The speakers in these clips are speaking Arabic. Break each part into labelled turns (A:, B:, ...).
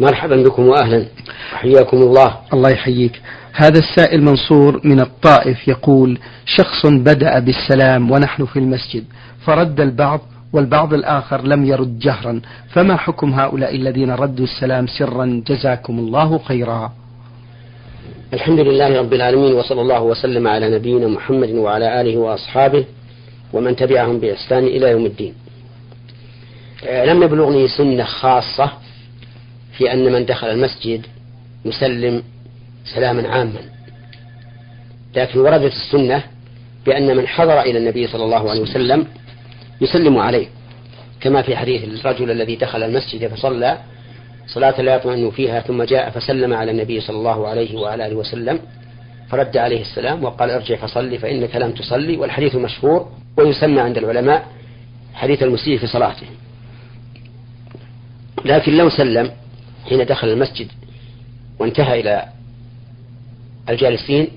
A: مرحبا بكم وأهلا. حياكم الله.
B: الله يحييك. هذا السائل منصور من الطائف يقول شخص بدأ بالسلام ونحن في المسجد فرد البعض والبعض الآخر لم يرد جهرا فما حكم هؤلاء الذين ردوا السلام سرا؟ جزاكم الله خيرا.
A: الحمد لله رب العالمين وصلى الله وسلم على نبينا محمد وعلى آله وأصحابه ومن تبعهم بإحسان إلى يوم الدين. آه، لم يبلغني سنة خاصة في أن من دخل المسجد يسلم سلاما عاما. لكن وردت السنة بأن من حضر إلى النبي صلى الله عليه وسلم يسلم عليه. كما في حديث الرجل الذي دخل المسجد فصلى صلاة لا يطمئن فيها ثم جاء فسلم على النبي صلى الله عليه وعلى آله وسلم فرد عليه السلام وقال ارجع فصلي فإنك لم تصلي. والحديث مشهور ويسمى عند العلماء حديث المسيء في صلاته. لكن لو سلم حين دخل المسجد وانتهى إلى الجالسين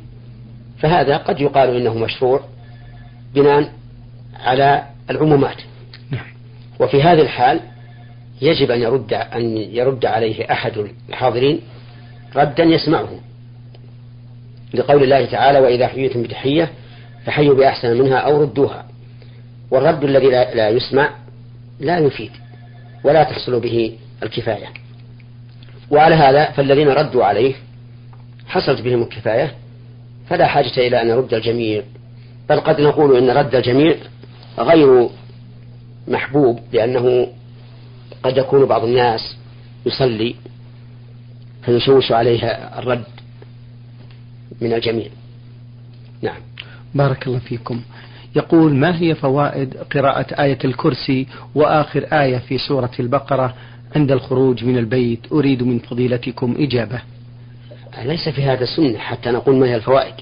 A: فهذا قد يقال إنه مشروع بناء على العمومات. نعم. وفي هذه الحال يجب أن يرد أن يرد عليه أحد الحاضرين ردا يسمعه لقول الله تعالى وإذا حييتم بتحية فحيوا بأحسن منها أو ردوها والرد الذي لا يسمع لا يفيد ولا تحصل به الكفاية. وعلى هذا فالذين ردوا عليه حصلت بهم الكفاية فلا حاجة إلى أن نرد الجميع. بل قد نقول إن رد الجميع غير محبوب لأنه قد يكون بعض الناس يصلي فيشوش عليها الرد من الجميع. نعم.
B: بارك الله فيكم. يقول ما هي فوائد قراءة آية الكرسي وآخر آية في سورة البقرة؟ عند الخروج من البيت أريد من فضيلتكم إجابة.
A: ليس في هذا سنة حتى نقول ما هي الفوائد؟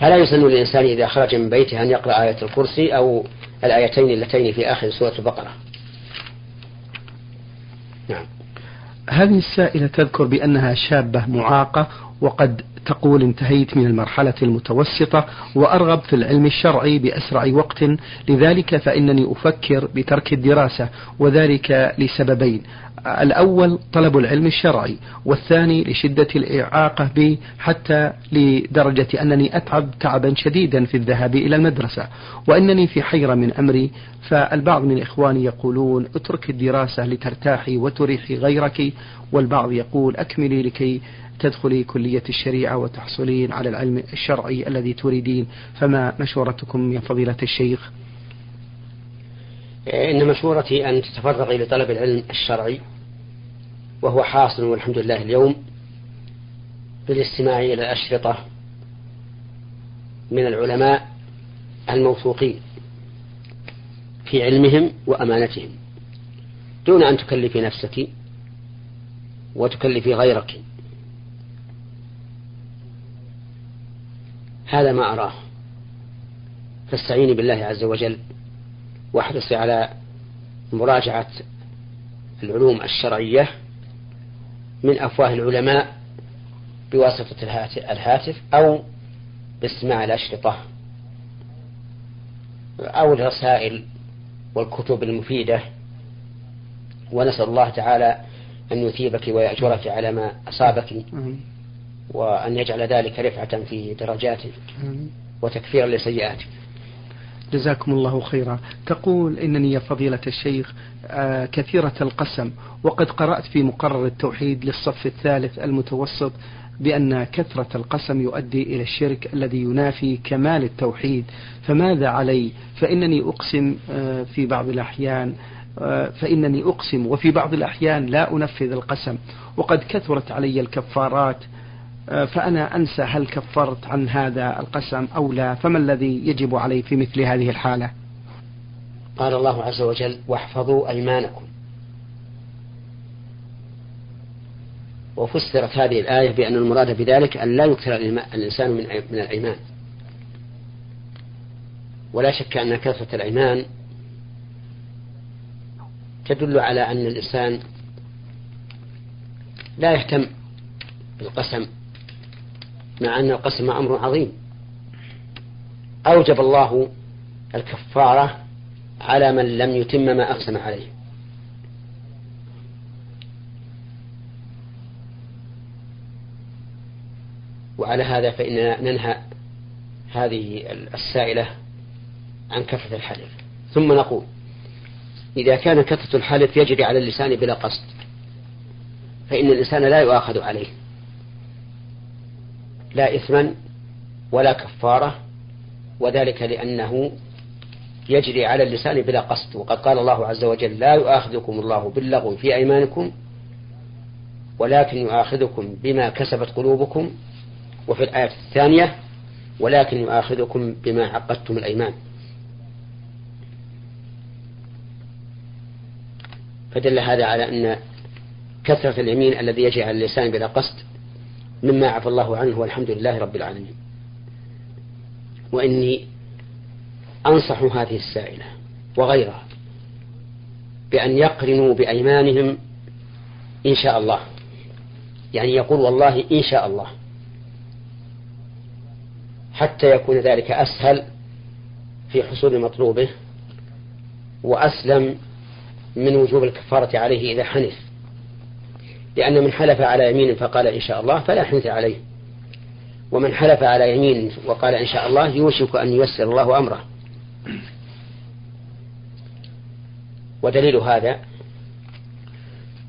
A: فلا يسن للإنسان إذا خرج من بيته أن يقرأ آية الكرسي أو الآيتين اللتين في آخر سورة البقرة؟
B: نعم. هذه السائلة تذكر بأنها شابة معاقة وقد تقول انتهيت من المرحلة المتوسطة وأرغب في العلم الشرعي بأسرع وقت لذلك فإنني أفكر بترك الدراسة وذلك لسببين. الأول طلب العلم الشرعي والثاني لشدة الإعاقة بي حتى لدرجة أنني أتعب تعبا شديدا في الذهاب إلى المدرسة. وأنني في حيرة من أمري فالبعض من إخواني يقولون اترك الدراسة لترتاحي وتريحي غيرك. والبعض يقول أكملي لكي تدخلي كلية الشريعة وتحصلين على العلم الشرعي الذي تريدين. فما مشورتكم يا فضيلة الشيخ؟
A: إن مشورتي أن تتفرغي لطلب العلم الشرعي وهو حاصل والحمد لله اليوم بالاستماع إلى الأشرطة من العلماء الموثوقين في علمهم وأمانتهم. دون أن تكلفي نفسك وتكلفي غيرك. هذا ما أراه. فاستعيني بالله عز وجل واحرصي على مراجعة العلوم الشرعية من أفواه العلماء بواسطة الهاتف أو باستماع الأشرطة أو الرسائل والكتب المفيدة. ونسأل الله تعالى أن يثيبك ويأجرك على ما أصابك وأن يجعل ذلك رفعة في درجاتك وتكفيرا لسيئاتك.
B: جزاكم الله خيرا. تقول إنني يا فضيلة الشيخ آه، كثيرة القسم وقد قرأت في مقرر التوحيد للصف الثالث المتوسط بأن كثرة القسم يؤدي إلى الشرك الذي ينافي كمال التوحيد. فماذا علي؟ فإنني أقسم آه، في بعض الأحيان آه، فإنني أقسم وفي بعض الأحيان لا أنفذ القسم. وقد كثرت علي الكفارات فأنا أنسى هل كفرت عن هذا القسم أو لا. فما الذي يجب علي في مثل هذه الحالة؟
A: قال الله عز وجل واحفظوا أيمانكم. وفسرت هذه الآية بأن المراد بذلك أن لا يكثر الإنسان من من الأيمان. ولا شك أن كثرة الأيمان تدل على أن الإنسان لا يهتم بالقسم مع أن القسم أمر عظيم. أوجب الله الكفارة على من لم يتم ما أقسم عليه. وعلى هذا فإننا ننهى هذه السائلة عن كثرة الحلف. ثم نقول إذا كان كثرة الحلف يجري على اللسان بلا قصد فإن الإنسان لا يؤاخذ عليه. لا إثما ولا كفارة وذلك لأنه يجري على اللسان بلا قصد. وقد قال الله عز وجل لا يؤاخذكم الله باللغو في أيمانكم ولكن يؤاخذكم بما كسبت قلوبكم وفي الآية الثانية ولكن يؤاخذكم بما عقدتم الأيمان فدل هذا على أن كثرة اليمين الذي يجري على اللسان بلا قصد مما عفى الله عنه والحمد لله رب العالمين. وإني أنصح هذه السائلة وغيرها بأن يقرنوا بأيمانهم إن شاء الله. يعني يقول والله إن شاء الله. حتى يكون ذلك أسهل في حصول مطلوبه وأسلم من وجوب الكفارة عليه إذا حنث. لأن من حلف على يمين فقال إن شاء الله فلا حنث عليه. ومن حلف على يمين وقال إن شاء الله يوشك أن ييسر الله أمره. ودليل هذا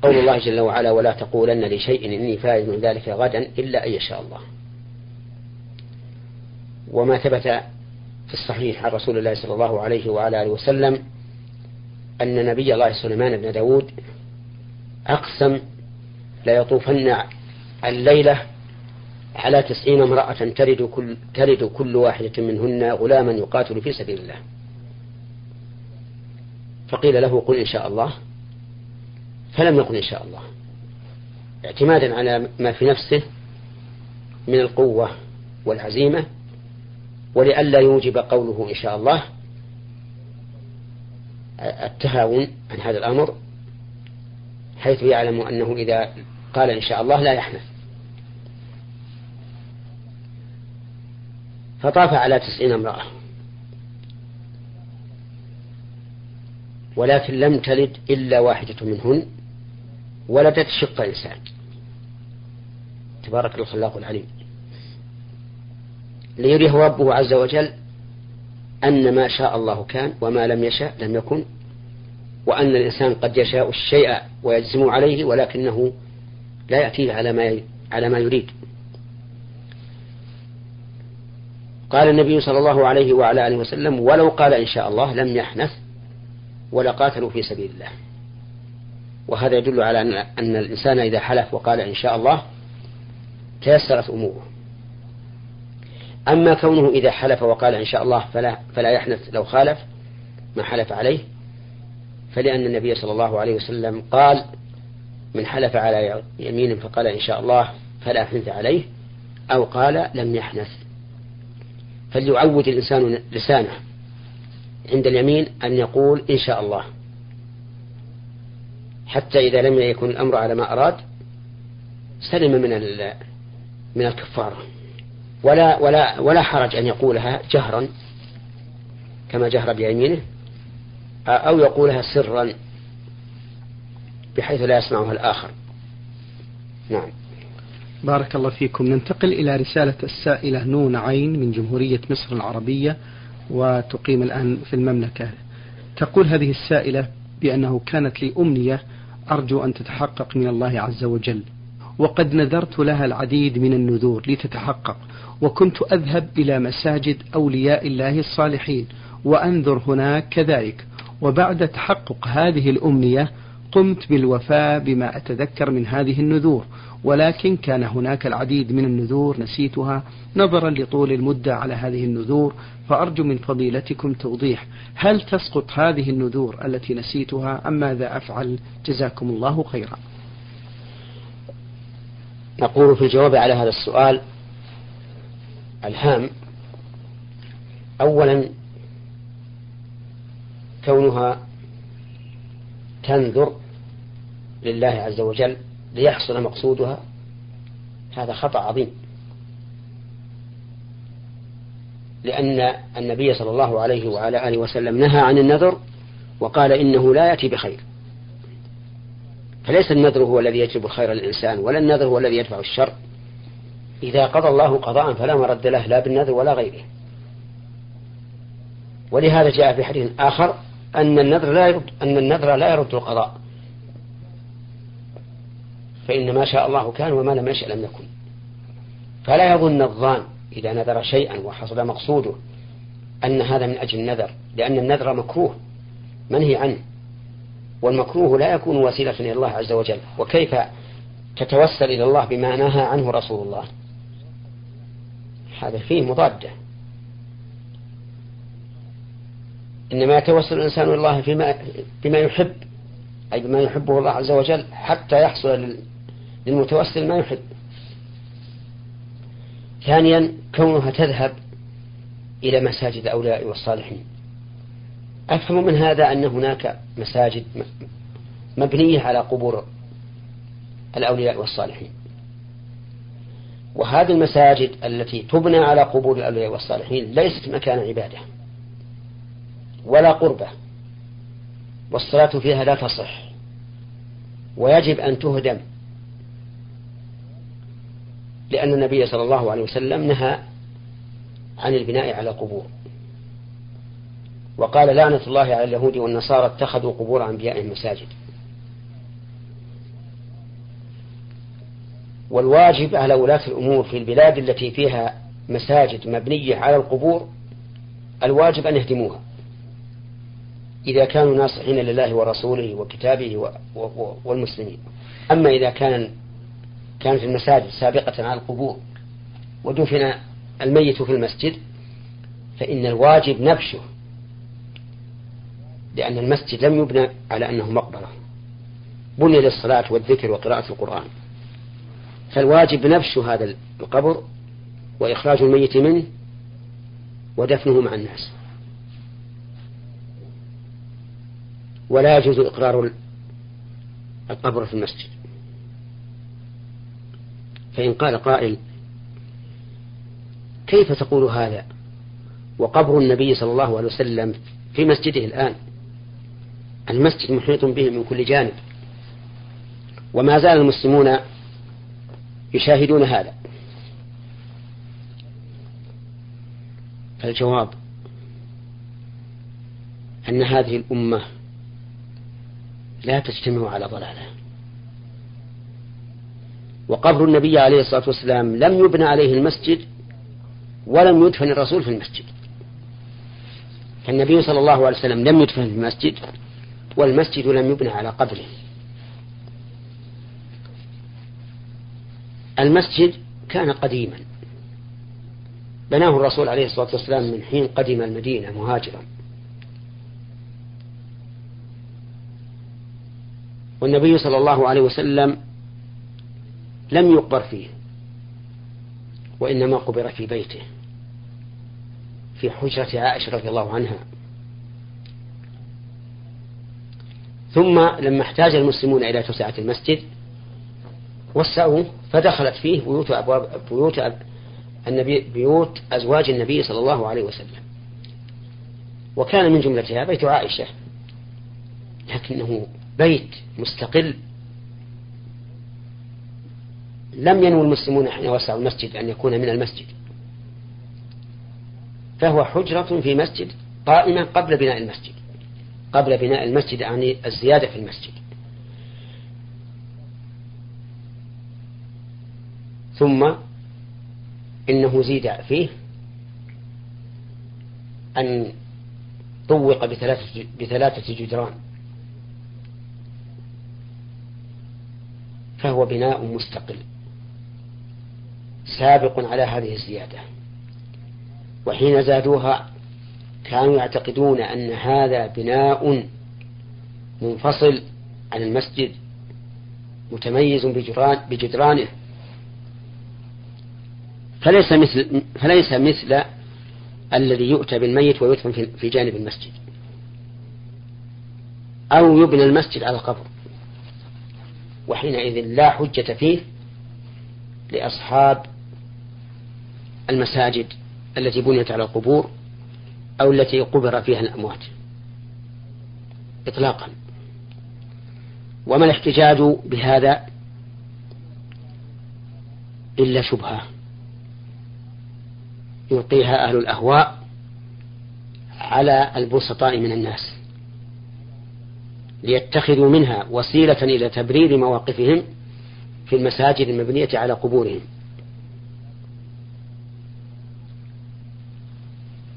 A: قول الله جل وعلا ولا تقولن لشيء إني فاعل من ذلك غدا إلا أن يشاء الله. وما ثبت في الصحيح عن رسول الله صلى الله عليه وعلى آله وسلم أن نبي الله سليمان بن داود أقسم ليطوفن الليلة على تسعين امرأة تلد كل, تلد كل واحدة منهن غلاما يقاتل في سبيل الله. فقيل له قل إن شاء الله. فلم يقل إن شاء الله. اعتمادا على ما في نفسه من القوة والعزيمة ولئلا يوجب قوله إن شاء الله. التهاون عن هذا الأمر حيث يعلم أنه إذا قال إن شاء الله لا يحنث. فطاف على تسعين امرأة. ولكن لم تلد إلا واحدة منهن ولدت شق إنسان. تبارك الخلاق العليم. ليريه ربه عز وجل أن ما شاء الله كان وما لم يشاء لم يكن وأن الإنسان قد يشاء الشيء ويجزم عليه ولكنه لا يأتيه على ما على ما يريد. قال النبي صلى الله عليه وعلى آله وسلم ولو قال إن شاء الله لم يحنث ولقاتلوا في سبيل الله. وهذا يدل على أن الإنسان إذا حلف وقال إن شاء الله تيسرت أموره. أما كونه إذا حلف وقال إن شاء الله فلا, فلا يحنث لو خالف ما حلف عليه فلأن النبي صلى الله عليه وسلم قال من حلف على يمين فقال إن شاء الله فلا حنث عليه أو قال لم يحنث. فليعود الإنسان لسانه عند اليمين أن يقول إن شاء الله. حتى إذا لم يكن الأمر على ما أراد سلم من من الكفارة ولا ولا ولا حرج أن يقولها جهرا كما جهر بيمينه أو يقولها سرا. بحيث لا يسمعها الآخر. نعم.
B: بارك الله فيكم. ننتقل إلى رسالة السائلة نون عين من جمهورية مصر العربية وتقيم الآن في المملكة. تقول هذه السائلة بأنه كانت لي أمنية أرجو أن تتحقق من الله عز وجل وقد نذرت لها العديد من النذور لتتحقق وكنت أذهب إلى مساجد أولياء الله الصالحين وأنذر هناك كذلك. وبعد تحقق هذه الأمنية قمت بالوفاء بما أتذكر من هذه النذور ولكن كان هناك العديد من النذور نسيتها نظرا لطول المدة على هذه النذور فأرجو من فضيلتكم توضيح هل تسقط هذه النذور التي نسيتها أم ماذا أفعل؟ جزاكم الله خيرا.
A: نقول في الجواب على هذا السؤال الهام أولا كونها تنذر لله عز وجل ليحصل مقصودها هذا خطأ عظيم. لأن النبي صلى الله عليه وعلى آله وسلم نهى عن النذر وقال إنه لا يأتي بخير. فليس النذر هو الذي يجلب الخير للإنسان ولا النذر هو الذي يدفع الشر. إذا قضى الله قضاء فلا مرد له لا بالنذر ولا غيره. ولهذا جاء في حديث آخر أن النذر لا يرد أن النذر لا يرد القضاء. فإن ما شاء الله كان وما لم يشأ لم يكن. فلا يظن الظان إذا نذر شيئا وحصل مقصوده أن هذا من أجل النذر لأن النذر مكروه منهي عنه. والمكروه لا يكون وسيلة إلى الله عز وجل. وكيف تتوسل إلى الله بما نهى عنه رسول الله؟ هذا فيه مضادة. إنما يتوسل الإنسان إلى الله فيما بما يحب أي بما يحبه الله عز وجل حتى يحصل للمتوسل ما يحب. ثانيا كونها تذهب إلى مساجد الأولياء والصالحين. أفهم من هذا أن هناك مساجد مبنية على قبور الأولياء والصالحين. وهذه المساجد التي تبنى على قبور الأولياء والصالحين ليست مكان عبادة. ولا قربة والصلاة فيها لا تصح ويجب أن تهدم لأن النبي صلى الله عليه وسلم نهى عن البناء على قبور وقال لعنة الله على اليهود والنصارى اتخذوا قبور أنبيائهم مساجد والواجب على ولاة الأمور في البلاد التي فيها مساجد مبنية على القبور الواجب أن يهدموها. إذا كانوا ناصحين لله ورسوله وكتابه والمسلمين. أما إذا كان كانت المساجد سابقة على القبور ودفن الميت في المسجد فإن الواجب نبشه لأن المسجد لم يبنى على أنه مقبرة. بني للصلاة والذكر وقراءة القرآن. فالواجب نبش هذا القبر وإخراج الميت منه ودفنه مع الناس. ولا يجوز إقرار القبر في المسجد. فإن قال قائل كيف تقول هذا؟ وقبر النبي صلى الله عليه وسلم في مسجده الآن. المسجد محيط به من كل جانب. وما زال المسلمون يشاهدون هذا. فالجواب أن هذه الأمة لا تجتمع على ضلالة. وقبر النبي عليه الصلاة والسلام لم يبنى عليه المسجد ولم يدفن الرسول في المسجد. فالنبي صلى الله عليه وسلم لم يدفن في المسجد والمسجد لم يبنى على قبره. المسجد كان قديما. بناه الرسول عليه الصلاة والسلام من حين قدم المدينة مهاجرا. والنبي صلى الله عليه وسلم لم يقبر فيه وإنما قبر في بيته في حجرة عائشة رضي الله عنها. ثم لما احتاج المسلمون إلى توسعة المسجد وسعوه فدخلت فيه بيوت أبواب بيوت النبي بيوت أزواج النبي صلى الله عليه وسلم. وكان من جملتها بيت عائشة لكنه بيت مستقل. لم ينوي المسلمون حين وسعوا المسجد أن يكون من المسجد. فهو حجرة في مسجد قائمة قبل بناء المسجد قبل بناء المسجد يعني الزيادة في المسجد. ثم إنه زيد فيه أن طوق بثلاثة, بثلاثة جدران. فهو بناء مستقل. سابق على هذه الزيادة. وحين زادوها كانوا يعتقدون أن هذا بناء منفصل عن المسجد متميز بجدران بجدرانه. فليس مثل فليس مثل الذي يؤتى بالميت ويدفن في جانب المسجد. أو يبنى المسجد على القبر. وحينئذ لا حجة فيه لأصحاب المساجد التي بنيت على القبور أو التي قبر فيها الأموات. إطلاقا. وما الاحتجاج بهذا إلا شبهة. يلقيها أهل الأهواء على البسطاء من الناس. ليتخذوا منها وسيلة إلى تبرير مواقفهم في المساجد المبنية على قبورهم.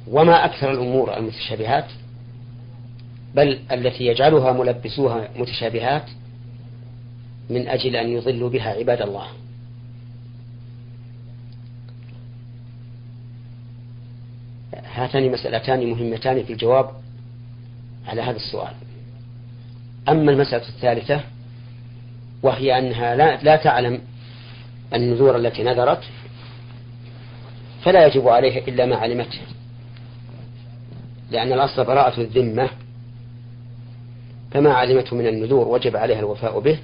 A: وما أكثر الأمور المتشابهات بل التي يجعلها ملبسوها متشابهات من أجل أن يضلوا بها عباد الله. هاتان مسألتان مهمتان في الجواب على هذا السؤال. أما المسألة الثالثة وهي أنها لا, لا تعلم النذور التي نذرت فلا يجب عليها إلا ما علمته. لأن الأصل براءة الذمة فما علمته من النذور وجب عليها الوفاء به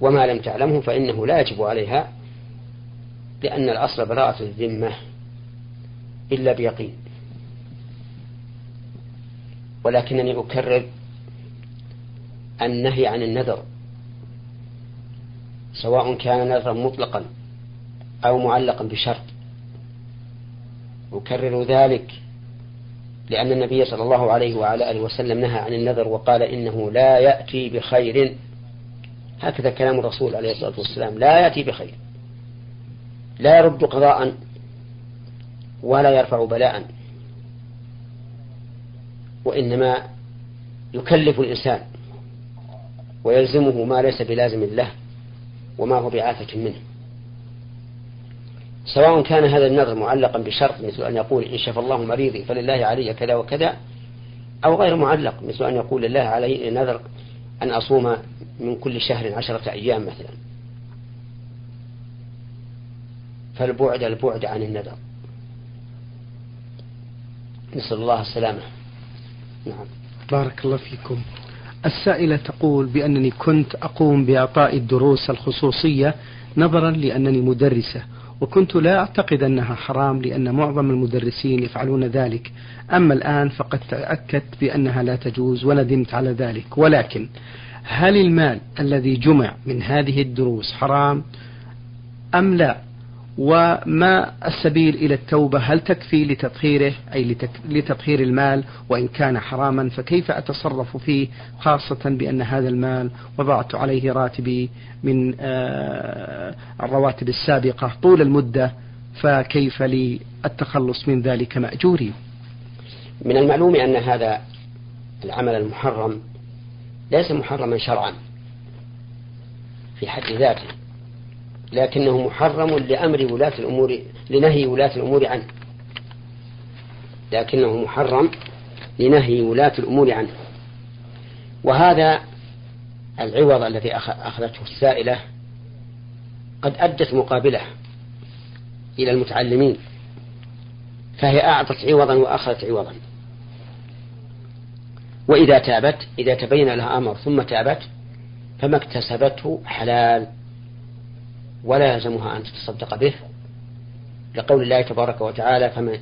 A: وما لم تعلمه فإنه لا يجب عليها لأن الأصل براءة الذمة إلا بيقين. ولكنني أكرر النهي عن النذر سواء كان نذرا مطلقا أو معلقا بشرط. أكرر ذلك لأن النبي صلى الله عليه وعلى آله وسلم نهى عن النذر وقال إنه لا يأتي بخير. هكذا كلام الرسول عليه الصلاة والسلام لا يأتي بخير. لا يرد قضاء ولا يرفع بلاء وإنما يكلف الإنسان. ويلزمه ما ليس بلازم له وما هو بعافة منه. سواء كان هذا النذر معلقا بشرط مثل أن يقول إن شفى الله مريضي فلله علي كذا وكذا أو غير معلق مثل أن يقول لله علي نذر أن أصوم من كل شهر عشرة أيام مثلا. فالبعد البعد عن النذر نسأل الله السلامة.
B: نعم. بارك الله فيكم. السائلة تقول بأنني كنت أقوم بإعطاء الدروس الخصوصية نظرا لأنني مدرسة وكنت لا أعتقد أنها حرام لأن معظم المدرسين يفعلون ذلك. أما الآن فقد تأكدت بأنها لا تجوز وندمت على ذلك. ولكن هل المال الذي جمع من هذه الدروس حرام أم لا؟ وما السبيل إلى التوبة؟ هل تكفي لتطهيره أي لتطهير المال؟ وإن كان حراما فكيف أتصرف فيه خاصة بأن هذا المال وضعت عليه راتبي من آه، الرواتب السابقة طول المدة فكيف لي التخلص من ذلك مأجوري؟
A: من المعلوم أن هذا العمل المحرم ليس محرما شرعا في حد ذاته. لكنه محرم لأمر ولاة الأمور لنهي ولاة الأمور عنه. لكنه محرم لنهي ولاة الأمور عنه. وهذا العوض الذي أخذته السائلة قد أدت مقابله إلى المتعلمين فهي أعطت عوضا وأخذت عوضا. وإذا تابت إذا تبين لها أمر ثم تابت فما اكتسبته حلال. ولا يلزمها أن تتصدق به لقول الله تبارك وتعالى فمن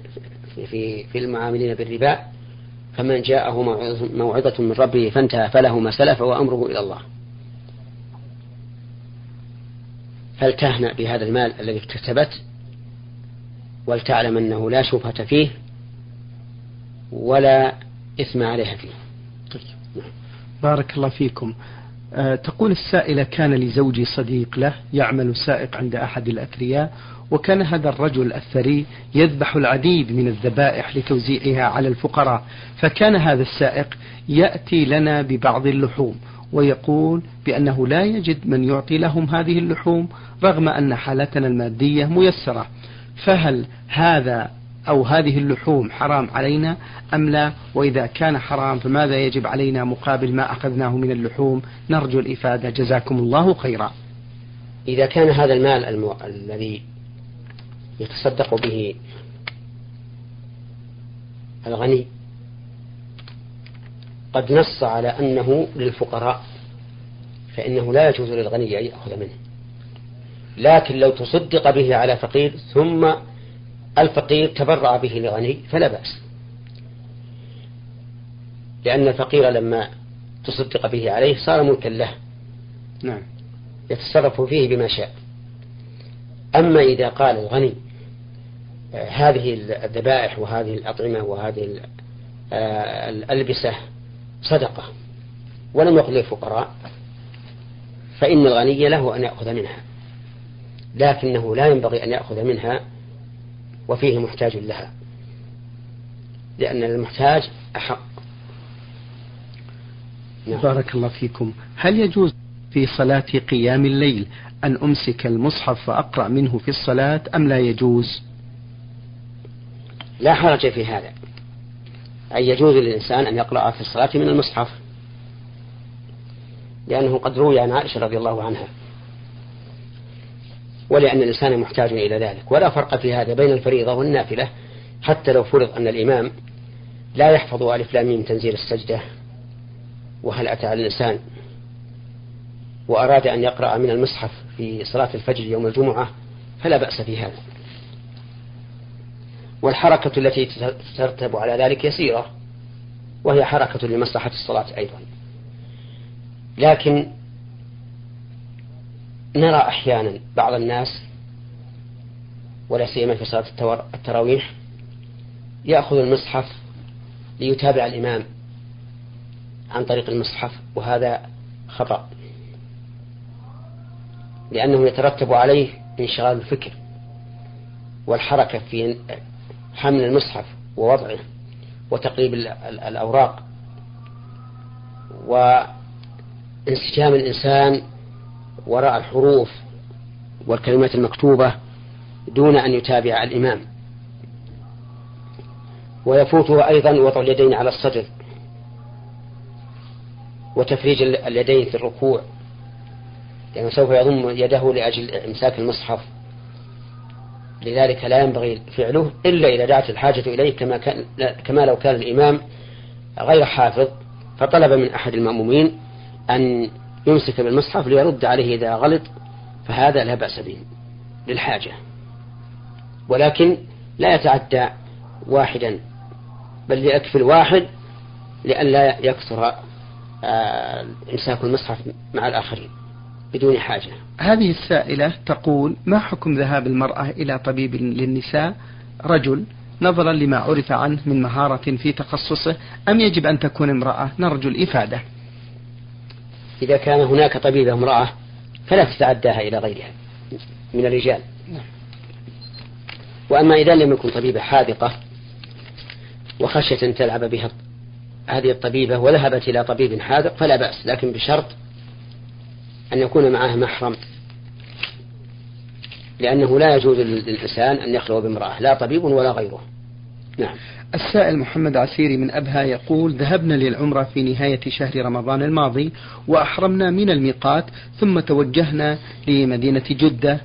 A: في في المعاملين بالربا فمن جاءه موعظة من ربه فانتهى فله ما سلف وأمره إلى الله. فلتهنأ بهذا المال الذي اكتسبت ولتعلم أنه لا شبهة فيه ولا إثم عليها فيه.
B: طيب. بارك الله فيكم. تقول السائلة كان لزوجي صديق له يعمل سائق عند أحد الأثرياء وكان هذا الرجل الثري يذبح العديد من الذبائح لتوزيعها على الفقراء. فكان هذا السائق يأتي لنا ببعض اللحوم ويقول بأنه لا يجد من يعطي لهم هذه اللحوم رغم أن حالتنا المادية ميسرة. فهل هذا أو هذه اللحوم حرام علينا أم لا؟ وإذا كان حرام فماذا يجب علينا مقابل ما أخذناه من اللحوم؟ نرجو الإفادة. جزاكم الله خيرا.
A: إذا كان هذا المال المو... الذي يتصدق به الغني قد نص على أنه للفقراء فإنه لا يجوز للغني أن يأخذ منه. لكن لو تصدق به على فقير ثم الفقير تبرع به لغني فلا بأس. لأن الفقير لما تصدق به عليه صار ملكا له. نعم. يتصرف فيه بما شاء. أما إذا قال الغني هذه الذبائح وهذه الأطعمة وهذه آه، الألبسة صدقة ولم يقل للفقراء فإن الغني له أن يأخذ منها. لكنه لا ينبغي أن يأخذ منها وفيه محتاج لها. لأن المحتاج أحق.
B: نعم. بارك الله فيكم. هل يجوز في صلاة قيام الليل أن أمسك المصحف وأقرأ منه في الصلاة أم لا يجوز؟
A: لا حرج في هذا. أي يجوز للإنسان أن يقرأ في الصلاة من المصحف؟ لأنه قد روي عن عائشة رضي الله عنها. ولأن الإنسان محتاج إلى ذلك. ولا فرق في هذا بين الفريضة والنافلة حتى لو فرض أن الإمام لا يحفظ ألف لام تنزيل السجدة وهل أتى على الإنسان وأراد أن يقرأ من المصحف في صلاة الفجر يوم الجمعة فلا بأس في هذا. والحركة التي ترتب على ذلك يسيرة وهي حركة لمصلحة الصلاة أيضا. لكن نرى أحيانا بعض الناس ولا سيما في صلاة التراويح يأخذ المصحف ليتابع الإمام عن طريق المصحف وهذا خطأ. لأنه يترتب عليه انشغال الفكر والحركة في حمل المصحف ووضعه وتقريب الأوراق. وانسجام الإنسان وراء الحروف والكلمات المكتوبة دون أن يتابع الإمام. ويفوته أيضا وضع اليدين على الصدر وتفريج اليدين في الركوع لأنه سوف يضم يده لأجل إمساك المصحف. لذلك لا ينبغي فعله إلا إذا دعت الحاجة إليه كما, كان كما لو كان الإمام غير حافظ فطلب من أحد المأمومين أن يمسك بالمصحف ليرد عليه إذا غلط فهذا لا بأس به للحاجة. ولكن لا يتعدى واحدا بل يكفي الواحد لئلا يكثر آه، إمساك المصحف مع الآخرين بدون حاجة.
B: هذه السائلة تقول ما حكم ذهاب المرأة إلى طبيب للنساء؟ رجل نظرا لما عرف عنه من مهارة في تخصصه أم يجب أن تكون امرأة؟ نرجو الإفادة.
A: إذا كان هناك طبيبة امرأة فلا تتعداها إلى غيرها من الرجال. وأما إذا لم يكن طبيبة حاذقة وخشية أن تلعب بها هذه الطبيبة وذهبت إلى طبيب حاذق فلا بأس لكن بشرط أن يكون معها محرم. لأنه لا يجوز للإنسان أن يخلو بامرأة لا طبيب ولا غيره. نعم.
B: السائل محمد عسيري من أبها يقول ذهبنا للعمرة في نهاية شهر رمضان الماضي وأحرمنا من الميقات ثم توجهنا لمدينة جدة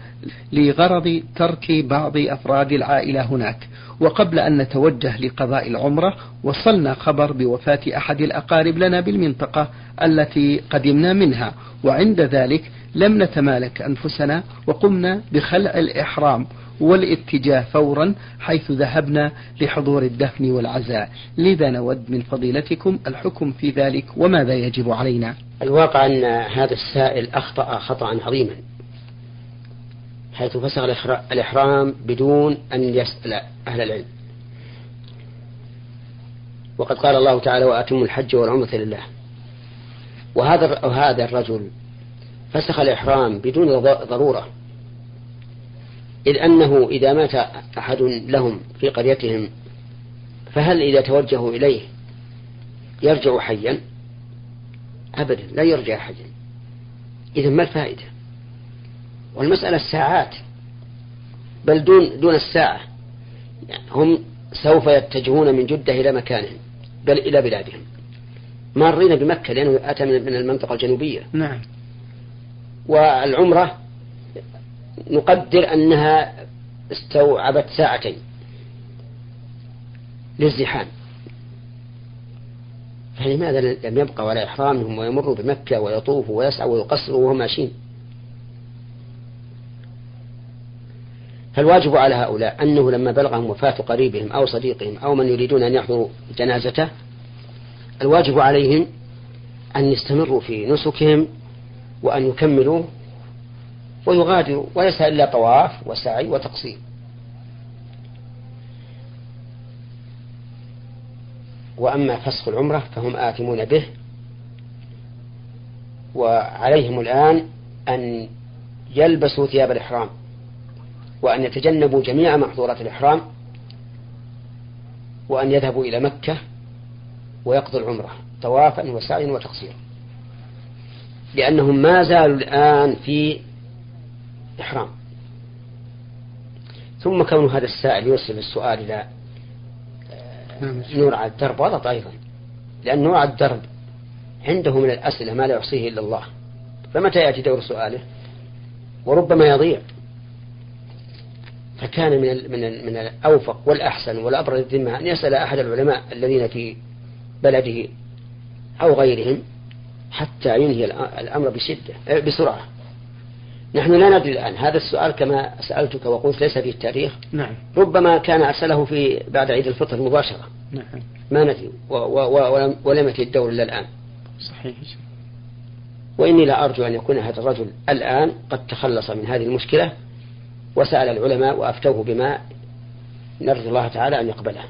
B: لغرض ترك بعض أفراد العائلة هناك. وقبل أن نتوجه لقضاء العمرة وصلنا خبر بوفاة أحد الأقارب لنا بالمنطقة التي قدمنا منها. وعند ذلك لم نتمالك أنفسنا وقمنا بخلع الإحرام. والاتجاه فورا حيث ذهبنا لحضور الدفن والعزاء. لذا نود من فضيلتكم الحكم في ذلك وماذا يجب علينا؟
A: الواقع أن هذا السائل أخطأ خطأ عظيما حيث فسخ الإحرام بدون أن يسأل أهل العلم. وقد قال الله تعالى وأتموا الحج والعمرة لله. وهذا وهذا الرجل فسخ الإحرام بدون ضرورة. إذ أنه إذا مات أحد لهم في قريتهم فهل إذا توجهوا إليه يرجع حيا؟ أبدا لا يرجع حيا. إذا ما الفائدة؟ والمسألة الساعات. بل دون دون الساعة. هم سوف يتجهون من جدة إلى مكانهم بل إلى بلادهم. مارين بمكة لأنه أتى من المنطقة الجنوبية.
B: نعم.
A: والعمرة نقدر أنها استوعبت ساعتين للزحام. فلماذا لم يبقى ولا إحرامهم ويمر بمكة ويطوف ويسعى ويقصر وهم ماشيين؟ فالواجب على هؤلاء أنه لما بلغهم وفاة قريبهم أو صديقهم أو من يريدون أن يحضروا جنازته الواجب عليهم أن يستمروا في نسكهم وأن يكملوا ويغادر وليس إلا طواف وسعي وتقصير. وأما فسخ العمرة فهم آثمون به وعليهم الآن أن يلبسوا ثياب الإحرام وأن يتجنبوا جميع محظورات الإحرام وأن يذهبوا إلى مكة ويقضوا العمرة طوافا وسعيا وتقصيرا. لأنهم ما زالوا الآن في إحرام ثم كون هذا السائل يرسل السؤال إلى نعم. نور على الدرب غلط أيضا لأن نور على الدرب عنده من الأسئلة ما لا يحصيه إلا الله. فمتى يأتي دور سؤاله؟ وربما يضيع. فكان من من من الأوفق والأحسن والأبرز الذمة أن يسأل أحد العلماء الذين في بلده أو غيرهم حتى ينهي الأمر بشدة آه، بسرعة. نحن لا ندري الآن. هذا السؤال كما سألتك وقلت ليس فيه التاريخ.
B: نعم.
A: ربما كان أسأله في بعد عيد الفطر مباشرة.
B: نعم.
A: ما ندري. ولم يأتي الدور إلا الآن.
B: صحيح.
A: وإني لا أرجو أن يكون هذا الرجل الآن قد تخلص من هذه المشكلة وسأل العلماء وأفتوه بما نرجو الله تعالى أن يقبله.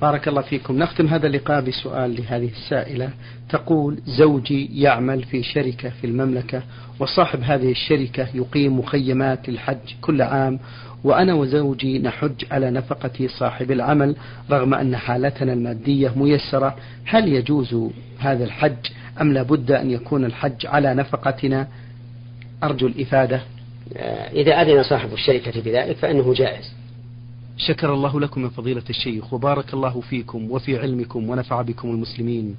B: بارك الله فيكم. نختم هذا اللقاء بسؤال لهذه السائلة. تقول زوجي يعمل في شركة في المملكة وصاحب هذه الشركة يقيم مخيمات للحج كل عام وأنا وزوجي نحج على نفقة صاحب العمل رغم أن حالتنا المادية ميسرة. هل يجوز هذا الحج أم لابد أن يكون الحج على نفقتنا؟ أرجو الإفادة.
A: إذا أذن صاحب الشركة بذلك فإنه جائز.
B: شكر الله لكم من فضيلة الشيخ وبارك الله فيكم وفي علمكم ونفع بكم المسلمين.